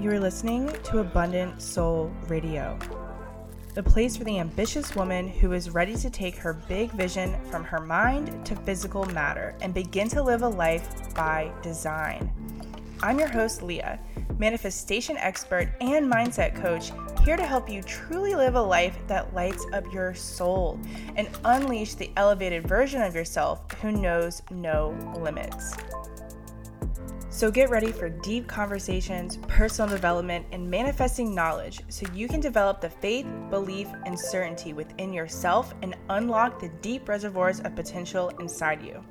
You are listening to Abundant Soul Radio, the place for the ambitious woman who is ready to take her big vision from her mind to physical matter and begin to live a life by design. I'm your host, Leah, manifestation expert and mindset coach, here to help you truly live a life that lights up your soul and unleash the elevated version of yourself who knows no limits. So get ready for deep conversations, personal development, and manifesting knowledge so you can develop the faith, belief, and certainty within yourself and unlock the deep reservoirs of potential inside you.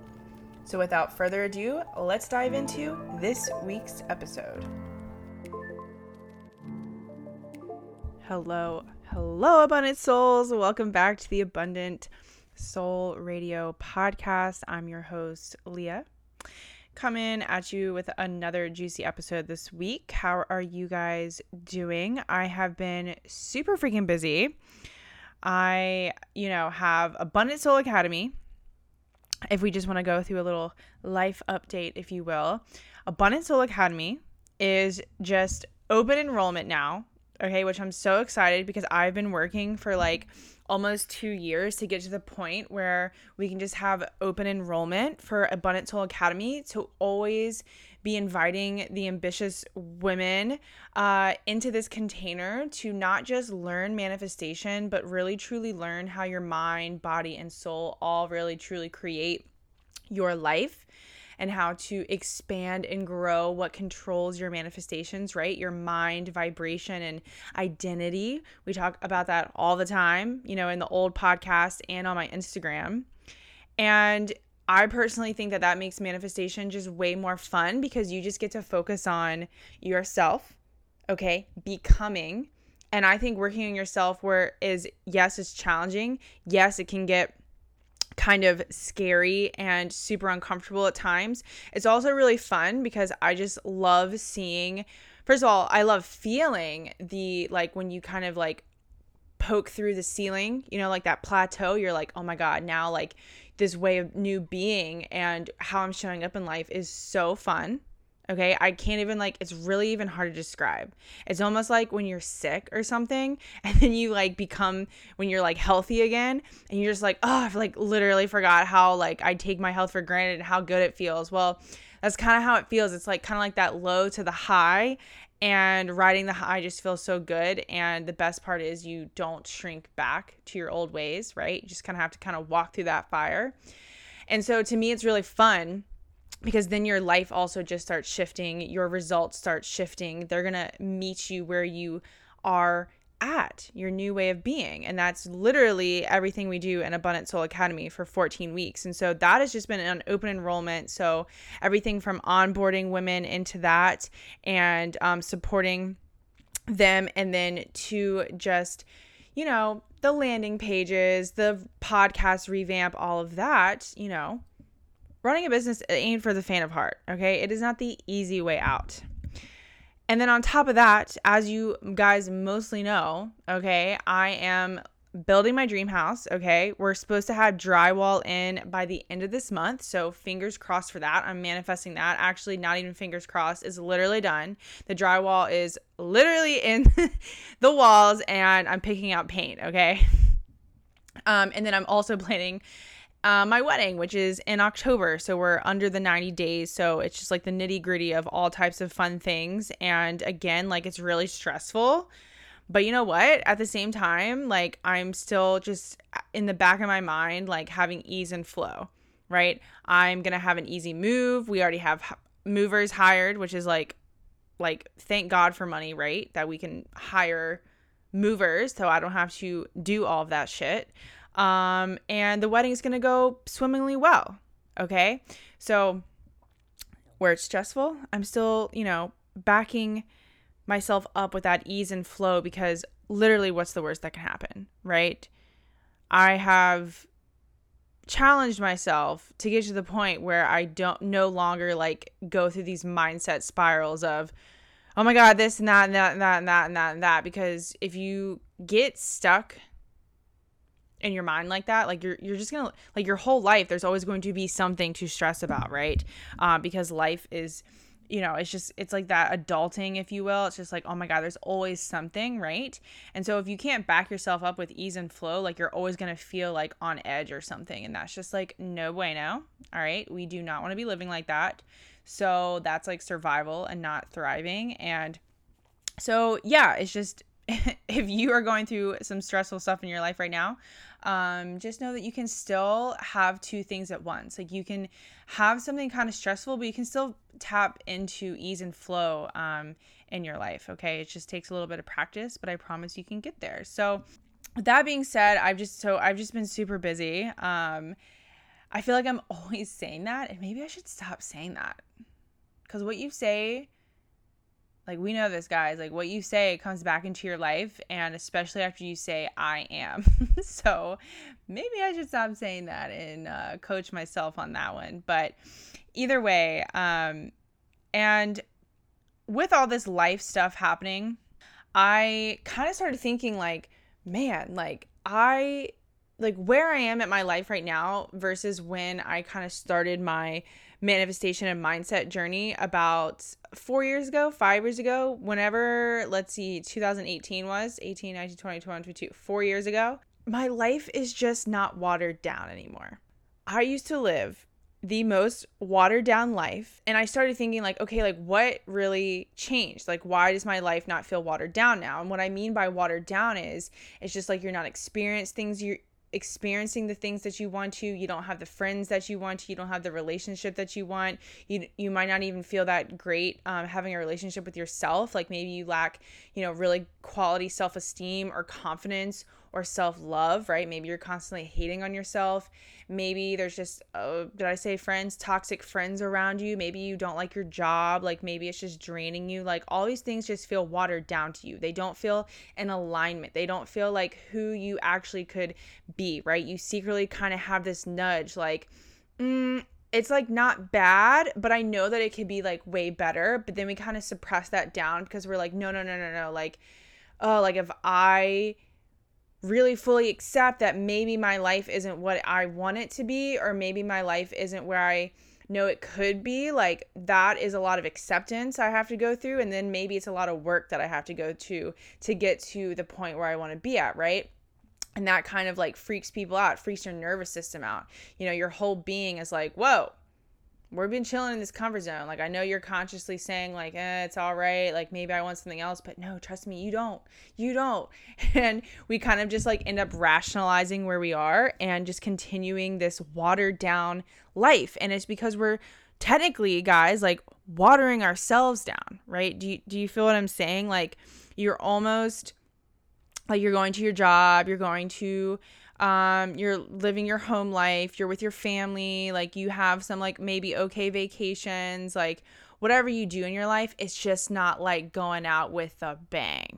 So without further ado, let's dive into this week's episode. Hello, hello, Abundant Souls. Welcome back to the Abundant Soul Radio podcast. I'm your host, Leah coming at you with another juicy episode this week. How are you guys doing? I have been super freaking busy. I, you know, have Abundant Soul Academy. If we just want to go through a little life update, if you will, Abundant Soul Academy is just open enrollment now. Okay, which I'm so excited because I've been working for like almost two years to get to the point where we can just have open enrollment for Abundant Soul Academy to always be inviting the ambitious women uh, into this container to not just learn manifestation, but really truly learn how your mind, body, and soul all really truly create your life and how to expand and grow what controls your manifestations, right? Your mind, vibration, and identity. We talk about that all the time, you know, in the old podcast and on my Instagram. And I personally think that that makes manifestation just way more fun because you just get to focus on yourself, okay? Becoming. And I think working on yourself where is yes, it's challenging. Yes, it can get kind of scary and super uncomfortable at times. It's also really fun because I just love seeing first of all, I love feeling the like when you kind of like poke through the ceiling, you know, like that plateau, you're like, "Oh my god, now like this way of new being and how I'm showing up in life is so fun." Okay, I can't even like it's really even hard to describe. It's almost like when you're sick or something and then you like become when you're like healthy again and you're just like, "Oh, I've like literally forgot how like I take my health for granted and how good it feels." Well, that's kind of how it feels. It's like kind of like that low to the high and riding the high just feels so good and the best part is you don't shrink back to your old ways, right? You just kind of have to kind of walk through that fire. And so to me it's really fun because then your life also just starts shifting your results start shifting. They're going to meet you where you are at your new way of being. And that's literally everything we do in abundant soul academy for 14 weeks. And so that has just been an open enrollment. So everything from onboarding women into that and um, supporting them and then to just you know the landing pages the podcast revamp all of that you know running a business ain't for the faint of heart, okay? It is not the easy way out. And then on top of that, as you guys mostly know, okay, I am building my dream house, okay? We're supposed to have drywall in by the end of this month, so fingers crossed for that. I'm manifesting that. Actually, not even fingers crossed, is literally done. The drywall is literally in the walls and I'm picking out paint, okay? Um, and then I'm also planning uh, my wedding, which is in October. So we're under the 90 days. So it's just like the nitty gritty of all types of fun things. And again, like it's really stressful. But you know what? At the same time, like I'm still just in the back of my mind, like having ease and flow, right? I'm going to have an easy move. We already have movers hired, which is like, like, thank God for money, right? That we can hire movers so I don't have to do all of that shit. Um, and the wedding is going to go swimmingly well. Okay. So, where it's stressful, I'm still, you know, backing myself up with that ease and flow because literally, what's the worst that can happen? Right. I have challenged myself to get to the point where I don't no longer like go through these mindset spirals of, oh my God, this and that and that and that and that and that and that. Because if you get stuck in your mind like that like you're you're just gonna like your whole life there's always going to be something to stress about right uh, because life is you know, it's just, it's like that adulting, if you will. It's just like, oh my God, there's always something, right? And so if you can't back yourself up with ease and flow, like you're always to feel like on edge or something. And that's just like, no bueno. All right. We do not want to be living like that. So that's like survival and not thriving. And so, yeah, it's just, if you are going through some stressful stuff in your life right now, um, just know that you can still have two things at once. Like you can have something kind of stressful, but you can still tap into ease and flow um, in your life. Okay. It just takes a little bit of practice, but I promise you can get there. So, with that being said, I've just so I've just been super busy. Um, I feel like I'm always saying that, and maybe I should stop saying that because what you say like we know this guys. Like what you say comes back into your life and especially after you say i am. So maybe i should stop saying that and uh, coach myself on that one. But either way um and with all this life stuff happening i kind of started thinking like man like i like where i am at my life right now versus when i kind of started my manifestation and mindset journey about four years ago, five years ago, whenever, let's see, 2018 was 18, 19, 20, 21, 22, four years ago. My life is just not watered down anymore. I used to live the most watered down life and i started thinking like okay like what really changed like why does my life not feel watered down now and what i mean by watered down is it's just like you're not experiencing things you experiencing the things that you want to. You don't have the friends that you want to. You don't have the relationship that you want. You you might not even feel that great um, having a relationship with yourself. Like maybe you lack you know really quality self-esteem or confidence or self love, right? Maybe you're constantly hating on yourself. Maybe there's just, oh, did I say friends, toxic friends around you? Maybe you don't like your job. Like maybe it's just draining you. Like all these things just feel watered down to you. They don't feel in alignment. They don't feel like who you actually could be, right? You secretly kind of have this nudge like, mm, it's like not bad, but I know that it could be like way better. But then we kind of suppress that down because we're like, no, no, no, no, no. Like, oh, like if I really fully accept that maybe my life isn't what I want it to be, or maybe my life isn't where I know it could be. Like, that is a lot of acceptance I have to go through. And then maybe it's a lot of work that I have to go to to get to the point where I want to be at, right? And that kind of like freaks people out, freaks your nervous system out. You know, your whole being is like, whoa, we've been chilling in this comfort zone. Like I know you're consciously saying like, eh, it's all right. Like maybe I want something else, but no, trust me, you don't. You don't. And we kind of just like end up rationalizing where we are and just continuing this watered down life. And it's because we're technically, guys, like watering ourselves down, right? Do you do you feel what I'm saying? Like you're almost like you're going to your job, you're going to um you're living your home life you're with your family like you have some like maybe okay vacations like whatever you do in your life it's just not like going out with a bang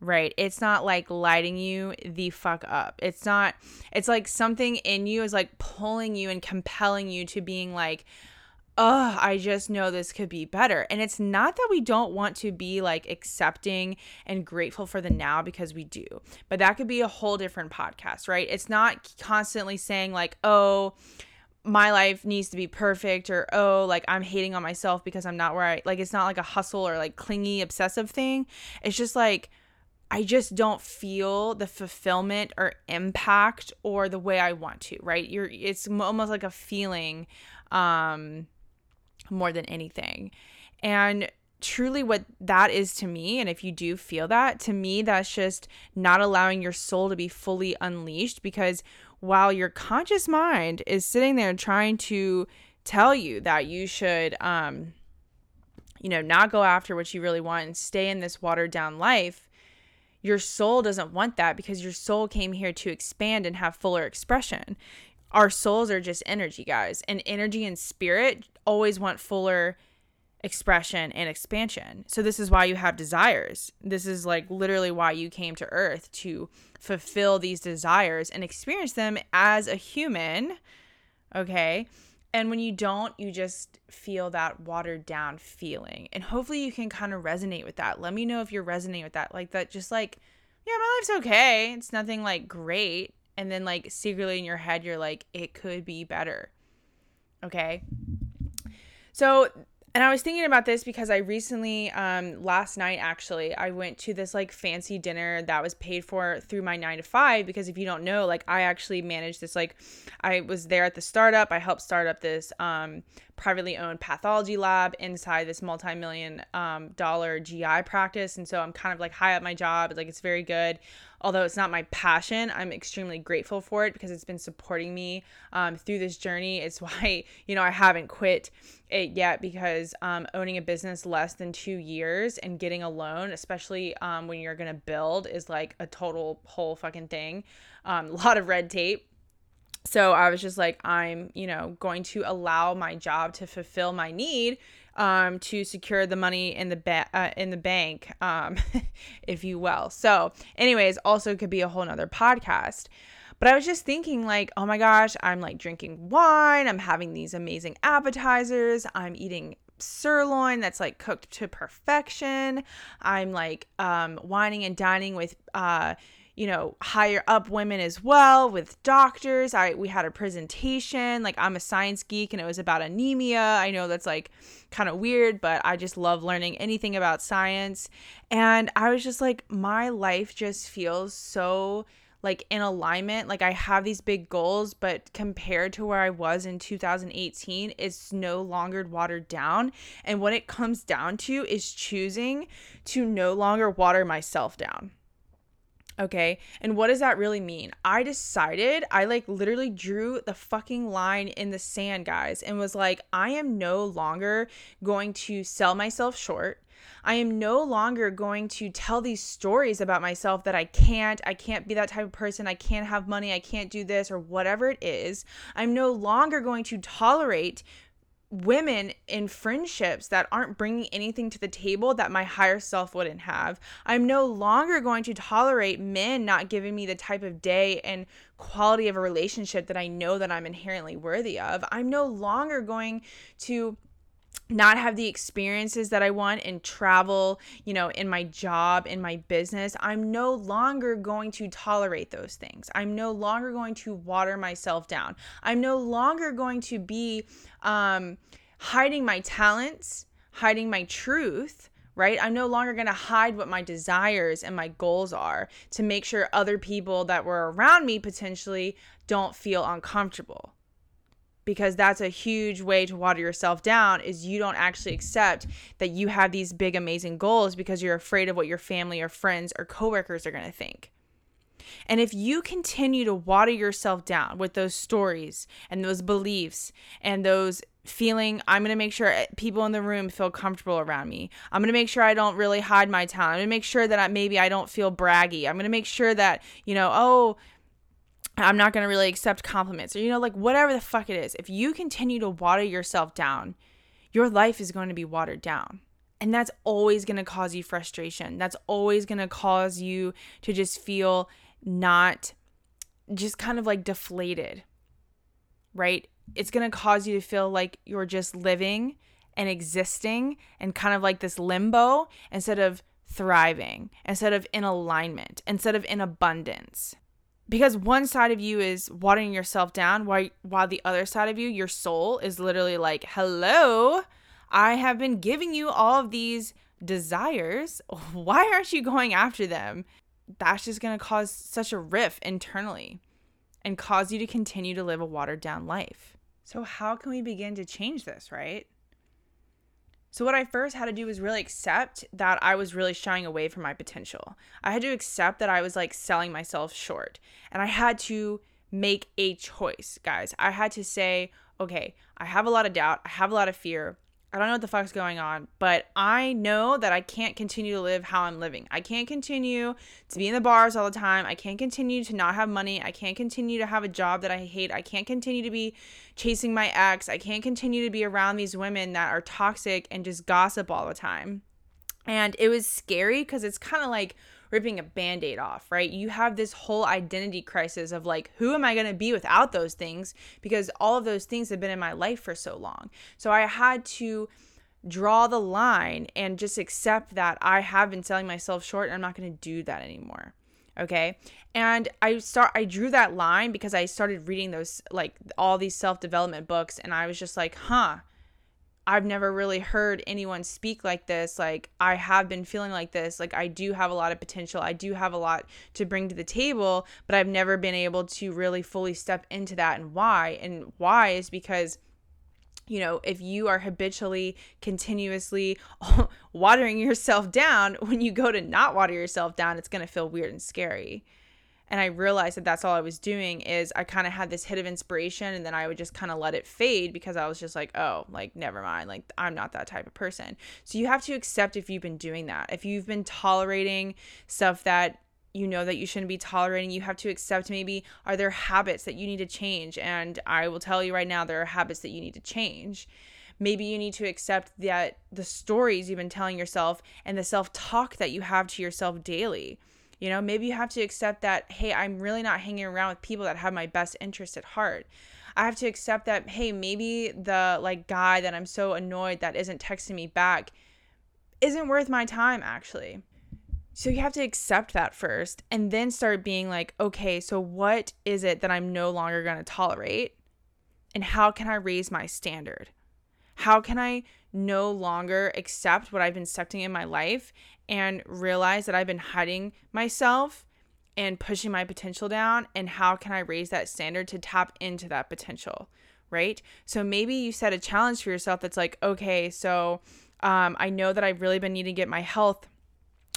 right? It's not like lighting you the fuck up. It's not it's like something in you is like pulling you and compelling you to being like oh, I just know this could be better. And it's not that we don't want to be like accepting and grateful for the now because we do, but that could be a whole different podcast, right? It's not constantly saying like, oh, my life needs to be perfect or oh like i'm hating on myself because i'm not where i like it's not like a hustle or like clingy obsessive thing it's just like i just don't feel the fulfillment or impact or the way i want to right you're it's almost like a feeling um more than anything. And truly what that is to me and if you do feel that to me that's just not allowing your soul to be fully unleashed because while your conscious mind is sitting there trying to tell you that you should um you know not go after what you really want and stay in this watered down life your soul doesn't want that because your soul came here to expand and have fuller expression our souls are just energy, guys. And energy and spirit always want fuller expression and expansion. So this is why you have desires. This is like literally why you came to earth to fulfill these desires and experience them as a human. Okay? And when you don't, you just feel that watered down feeling. And hopefully you can kind of resonate with that. Let me know if you're resonating with that. Like that just like yeah, my life's okay. It's nothing like great and then like secretly in your head you're like it could be better okay so and I was thinking about this because I recently, um, last night actually, I went to this like fancy dinner that was paid for through my nine to five. Because if you don't know, like I actually managed this, like I was there at the startup. I helped start up this um, privately owned pathology lab inside this multi million um, dollar GI practice. And so I'm kind of like high up my job. Like it's very good although it's not my passion, I'm extremely grateful for it because it's been supporting me um, through this journey. It's why, you know, I haven't quit it yet because um, owning a business less than two years and getting a loan, especially um, when you're going to build, is like a total whole fucking thing. Um, a lot of red tape. So I was just like, I'm, you know, going to allow my job to fulfill my need um, to secure the money in the ba- uh, in the bank, um, if you will. So, anyways, also could be a whole nother podcast. But I was just thinking, like, oh my gosh, I'm like drinking wine. I'm having these amazing appetizers. I'm eating sirloin that's like cooked to perfection. I'm like um, wining and dining with uh, you know, higher up women as well with doctors. I we had a presentation. Like I'm a science geek and it was about anemia. I know that's like kind of weird, but I just love learning anything about science. And I was just like my life just feels so like in alignment. Like I have these big goals, but compared to where I was in 2018, it's no longer watered down. And what it comes down to is choosing to no longer water myself down. Okay. And what does that really mean? I decided, I like literally drew the fucking line in the sand, guys, and was like, I am no longer going to sell myself short. I am no longer going to tell these stories about myself that I can't, I can't be that type of person, I can't have money, I can't do this, or whatever it is. I'm no longer going to tolerate women in friendships that aren't bringing anything to the table that my higher self wouldn't have. I'm no longer going to tolerate men not giving me the type of day and quality of a relationship that I know that I'm inherently worthy of. I'm no longer going to not have the experiences that I want and travel, you know, in my job, in my business, I'm no longer going to tolerate those things. I'm no longer going to water myself down. I'm no longer going to be um, hiding my talents, hiding my truth. Right? I'm no longer going to hide what my desires and my goals are to make sure other people that were around me potentially don't feel uncomfortable because that's a huge way to water yourself down is you don't actually accept that you have these big amazing goals because you're afraid of what your family or friends or coworkers are going to think. And if you continue to water yourself down with those stories and those beliefs and those feeling I'm going to make sure eh, people in the room feel comfortable around me. I'm going to make sure I don't really hide my talent. I'm going to make sure that I, maybe I don't feel braggy. I'm going to make sure that, you know, oh, I'm not going to really accept compliments or, you know, like whatever the fuck it is. If you continue to water yourself down, your life is going to be watered down. And that's always going to cause you frustration. That's always going to cause you to just feel not just kind of like deflated, right? It's going to cause you to feel like you're just living and existing and kind of like this limbo instead of thriving, instead of in alignment, instead of in abundance because one side of you is watering yourself down while while the other side of you your soul is literally like hello i have been giving you all of these desires. Why aren't you going after them? That's just going to cause such a rift internally and cause you to continue to live a watered down life. So how can we begin to change this right so, what I first had to do was really accept that I was really shying away from my potential. I had to accept that I was like selling myself short. And I had to make a choice, guys. I had to say, okay, I have a lot of doubt, I have a lot of fear. I don't know what the fuck's going on, but I know that I can't continue to live how I'm living. I can't continue to be in the bars all the time. I can't continue to not have money. I can't continue to have a job that I hate. I can't continue to be chasing my ex. I can't continue to be around these women that are toxic and just gossip all the time. And it was scary because it's kind of like, ripping a band aid off, right? You have this whole identity crisis of like, who am I going to be without those things? Because all of those things have been in my life for so long. So I had to draw the line and just accept that I have been selling myself short and I'm not going to do that anymore. Okay? And I start I drew that line because I started reading those like all these self-development books and I was just like, "Huh, I've never really heard anyone speak like this. Like, I have been feeling like this. Like, I do have a lot of potential. I do have a lot to bring to the table, but I've never been able to really fully step into that. And why? And why is because you know, if you are habitually, continuously watering yourself down, when you go to not water yourself down, it's going to feel weird and scary and i realized that that's all i was doing is i kind of had this hit of inspiration and then i would just kind of let it fade because i was just like oh like never mind like i'm not that type of person. So you have to accept if you've been doing that. If you've been tolerating stuff that you know that you shouldn't be tolerating you have to accept maybe are there habits that you need to change? And i will tell you right now there are habits that you need to change. Maybe you need to accept that the stories you've been telling yourself and the self-talk that you have to yourself daily you know, maybe you have to accept that, hey, I'm really not hanging around with people that have my best interest at heart. I have to accept that, hey, maybe the like guy that I'm so annoyed that isn't texting me back isn't worth my time actually. So you have to accept that first and then start being like, okay, so what is it that I'm no longer going to tolerate? And how can I raise my standard? How can I no longer accept what I've been accepting in my life and realize that I've been hiding myself and pushing my potential down and how can I raise that standard to tap into that potential, right? So maybe you set a challenge for yourself that's like, okay, so um, I know that I've really been needing to get my health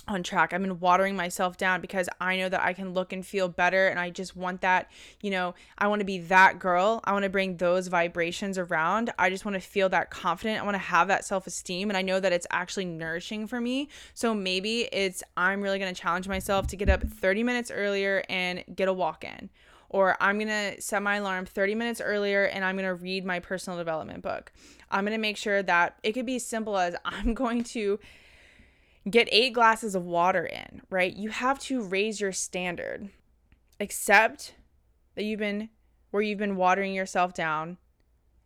on track. I've been watering myself down because I know that I can look and feel better and I just want that, you know, I want to be that girl. I want to bring those vibrations around. I just want to feel that confident. I want to have that self-esteem and I know that it's actually nourishing for me. So maybe it's I'm really going to challenge myself to get up 30 minutes earlier and get a walk in. Or I'm going to set my alarm 30 minutes earlier and I'm going to read my personal development book. I'm going to make sure that it could be as simple as I'm going to get eight glasses of water in, right? You have to raise your standard. Accept that you've been where you've been watering yourself down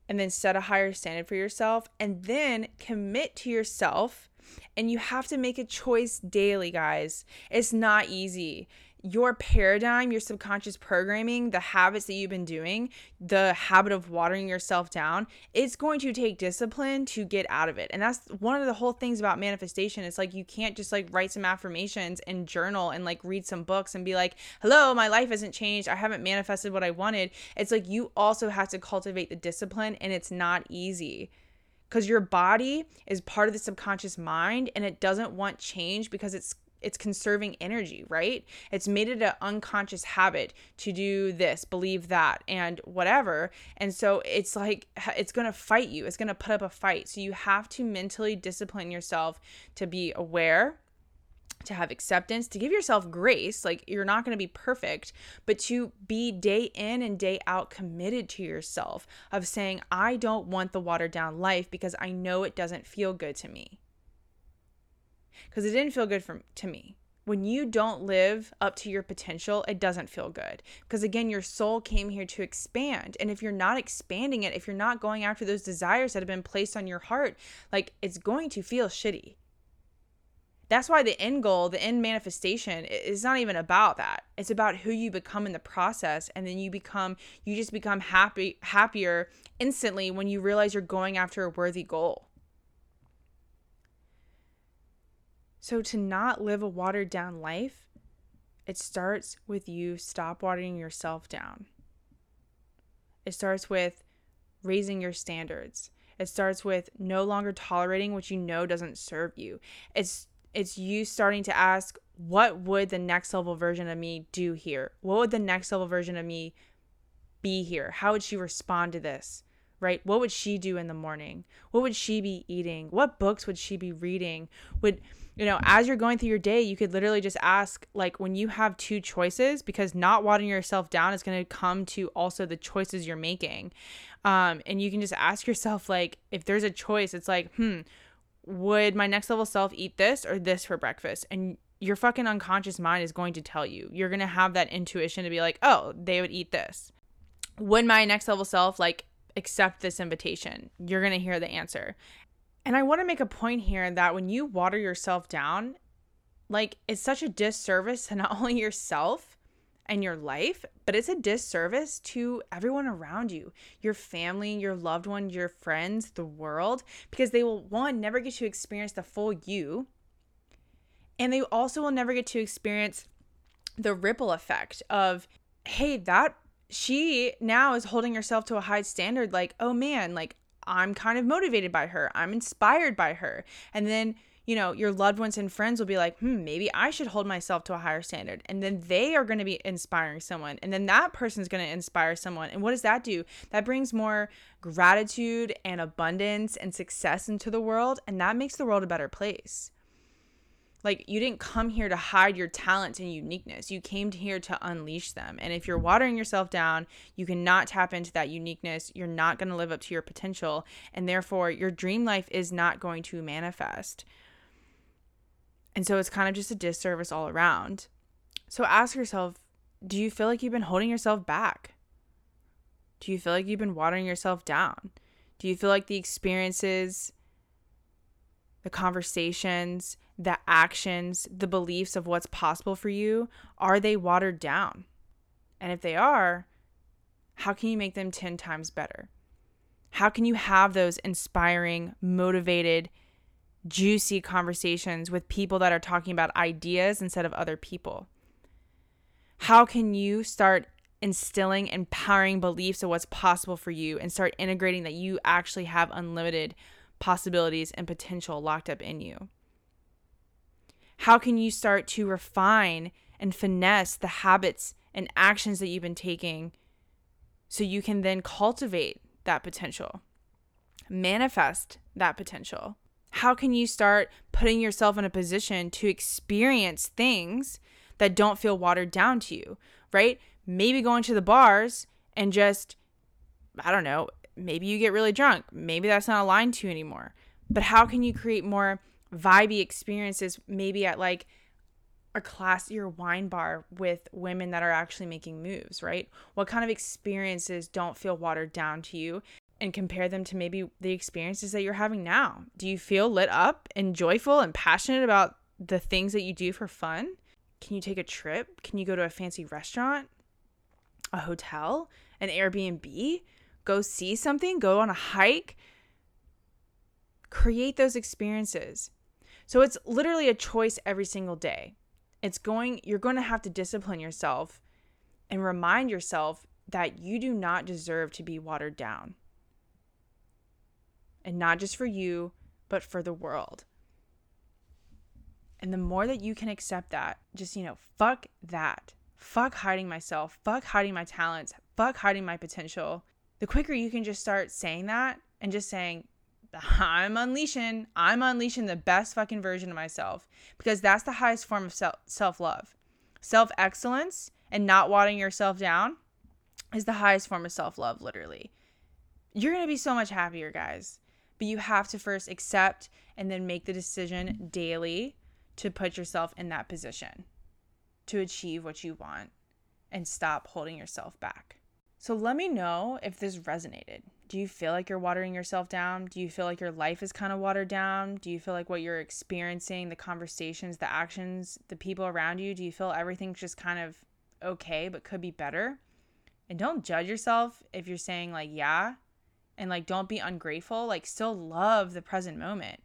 and then set a higher standard for yourself and then commit to yourself and you have to make a choice daily guys it's not easy your paradigm, your subconscious programming, the habits that you've been doing, the habit of watering yourself down, it's going to take discipline to get out of it. And that's one of the whole things about manifestation. It's like you can't just like write some affirmations and journal and like read some books and be like, hello, my life hasn't changed. I haven't manifested what I wanted. It's like you also have to cultivate the discipline, and it's not easy because your body is part of the subconscious mind and it doesn't want change because it's it's conserving energy, right? It's made it an unconscious habit to do this, believe that, and whatever. And so it's like it's going to fight you. It's going to put up a fight. So you have to mentally discipline yourself to be aware to have acceptance, to give yourself grace. Like you're not going to be perfect, but to be day in and day out committed to yourself of saying, I don't want the watered down life because I know it doesn't feel good to me because it didn't feel good for to me. When you don't live up to your potential, it doesn't feel good. Because again, your soul came here to expand. And if you're not expanding it, if you're not going after those desires that have been placed on your heart, like it's going to feel shitty. That's why the end goal, the end manifestation is not even about that. It's about who you become in the process and then you become you just become happy happier instantly when you realize you're going after a worthy goal. So, to not live a watered down life, it starts with you stop watering yourself down. It starts with raising your standards. It starts with no longer tolerating what you know doesn't serve you. It's it's you starting to ask what would the next level version of me do here? What would the next level version of me be here? How would she respond to this? Right? What would she do in the morning? What would she be eating? What books would she be reading? Would you know, as you're going through your day, you could literally just ask, like, when you have two choices, because not watering yourself down is going to come to also the choices you're making. Um, and you can just ask yourself, like, if there's a choice, it's like, hmm, would my next level self eat this or this for breakfast? And your fucking unconscious mind is going to tell you. You're going to have that intuition to be like, oh, they would eat this. Would my next level self, like, accept this invitation? You're going to hear the answer. And I want to make a point here that when you water yourself down, like it's such a disservice to not only yourself, and your life, but it's a disservice to everyone around you your family, your loved one, your friends, the world because they will, one, never get to experience the full you. And they also will never get to experience the ripple effect of, hey, that she now is holding herself to a high standard. Like, oh man, like I'm kind of motivated by her, I'm inspired by her. And then you know, your loved ones and friends will be like, hmm, maybe I should hold myself to a higher standard. And then they are going to be inspiring someone. And then that person's going to inspire someone. And what does that do? That brings more gratitude and abundance and success into the world. And that makes the world a better place. Like, you didn't come here to hide your talents and uniqueness. You came here to unleash them. And if you're watering yourself down, you cannot tap into that uniqueness. You're not going to live up to your potential. And therefore, your dream life is not going to manifest. And so it's kind of just a disservice all around. So ask yourself do you feel like you've been holding yourself back? Do you feel like you've been watering yourself down? Do you feel like the experiences, the conversations, the actions, the beliefs of what's possible for you, are they watered down? And if they are, how can you make them 10 times better? How can you have those inspiring, motivated, juicy conversations with people that are talking about ideas instead of other people? How can you start instilling empowering beliefs of what's possible for you and start integrating that you actually have unlimited possibilities and potential locked up in you? How can you start to refine and finesse the habits and actions that you've been taking so you can then cultivate that potential, manifest that potential? how can you start putting yourself in a position to experience things that don't feel watered down to you, right? Maybe going to the bars and just, I don't know, maybe you get really drunk. Maybe that's not aligned to you anymore. But how can you create more vibey experiences, maybe at like a classier wine bar with women that are actually making moves, right? What kind of experiences don't feel watered down to you and compare them to maybe the experiences that you're having now. Do you feel lit up and joyful and passionate about the things that you do for fun? Can you take a trip? Can you go to a fancy restaurant, a hotel, an Airbnb? Go see something, go on a hike. Create those experiences. So it's literally a choice every single day. It's going you're going to have to discipline yourself and remind yourself that you do not deserve to be watered down and not just for you, but for the world. And the more that you can accept that, just, you know, fuck that. Fuck hiding myself. Fuck hiding my talents. Fuck hiding my potential. The quicker you can just start saying that and just saying, I'm unleashing, I'm unleashing the best fucking version of myself because that's the highest form of self love. Self excellence and not watering yourself down is the highest form of self love, literally. You're to be so much happier, guys. But you have to first accept and then make the decision daily to put yourself in that position to achieve what you want and stop holding yourself back. So let me know if this resonated. Do you feel like you're watering yourself down? Do you feel like your life is kind of watered down? Do you feel like what you're experiencing, the conversations, the actions, the people around you, do you feel everything's just kind of okay but could be better? And don't judge yourself if you're saying, like, yeah, and like don't be ungrateful like still love the present moment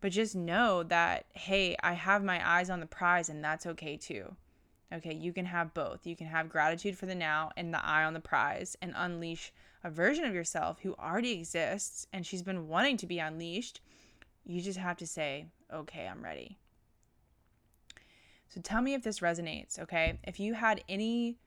but just know that hey i have my eyes on the prize and that's okay too okay you can have both you can have gratitude for the now and the eye on the prize and unleash a version of yourself who already exists and she's been wanting to be unleashed you just have to say okay i'm ready so tell me if this resonates okay if you had any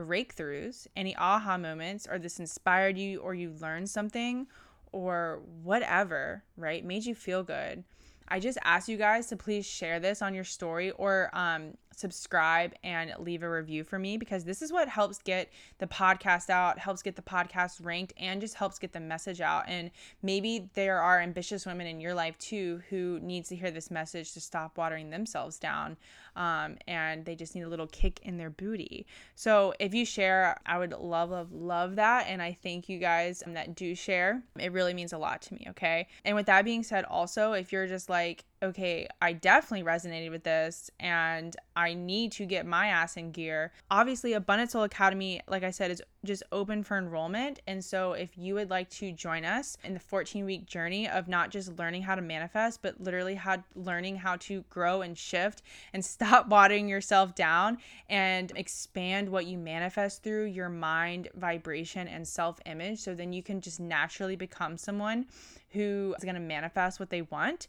breakthroughs, any aha moments, or this inspired you, or you learned something, or whatever, right? Made you feel good. I just ask you guys to please share this on your story or um, subscribe and leave a review for me because this is what helps get the podcast out, helps get the podcast ranked, and just helps get the message out. And maybe there are ambitious women in your life too who needs to hear this message to stop watering themselves down um, and they just need a little kick in their booty. So if you share, I would love, love, love that. And I thank you guys that do share. It really means a lot to me, okay? And with that being said, also, if you're just like, okay, I definitely resonated with this and I need to get my ass in gear. Obviously, Abundant Soul Academy, like I said, is just open for enrollment. And so, if you would like to join us in the 14 week journey of not just learning how to manifest, but literally how learning how to grow and shift and stop watering yourself down and expand what you manifest through your mind, vibration, and self image, so then you can just naturally become someone who is going to manifest what they want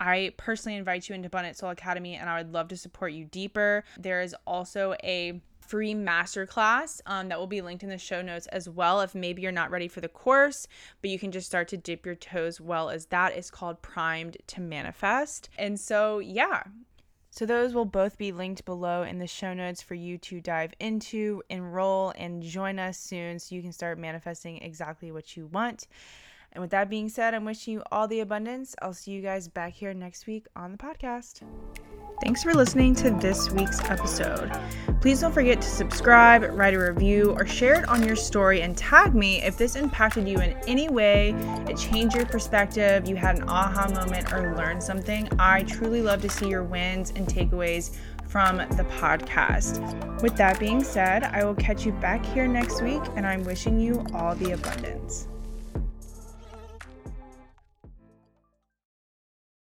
I personally invite you into Abundant Soul Academy and I would love to support you deeper. There is also a free masterclass um, that will be linked in the show notes as well if maybe you're not ready for the course but you can just start to dip your toes well as that is called primed to manifest. And so yeah. So those will both be linked below in the show notes for you to dive into enroll and join us soon so you can start manifesting exactly what you want and with that being said, I'm wishing you all the abundance. I'll see you guys back here next week on the podcast. Thanks for listening to this week's episode. Please don't forget to subscribe, write a review, or share it on your story and tag me if this impacted you in any way, it changed your perspective, you had an aha moment, or learned something. I truly love to see your wins and takeaways from the podcast. With that being said, I will catch you back here next week, and I'm wishing you all the abundance.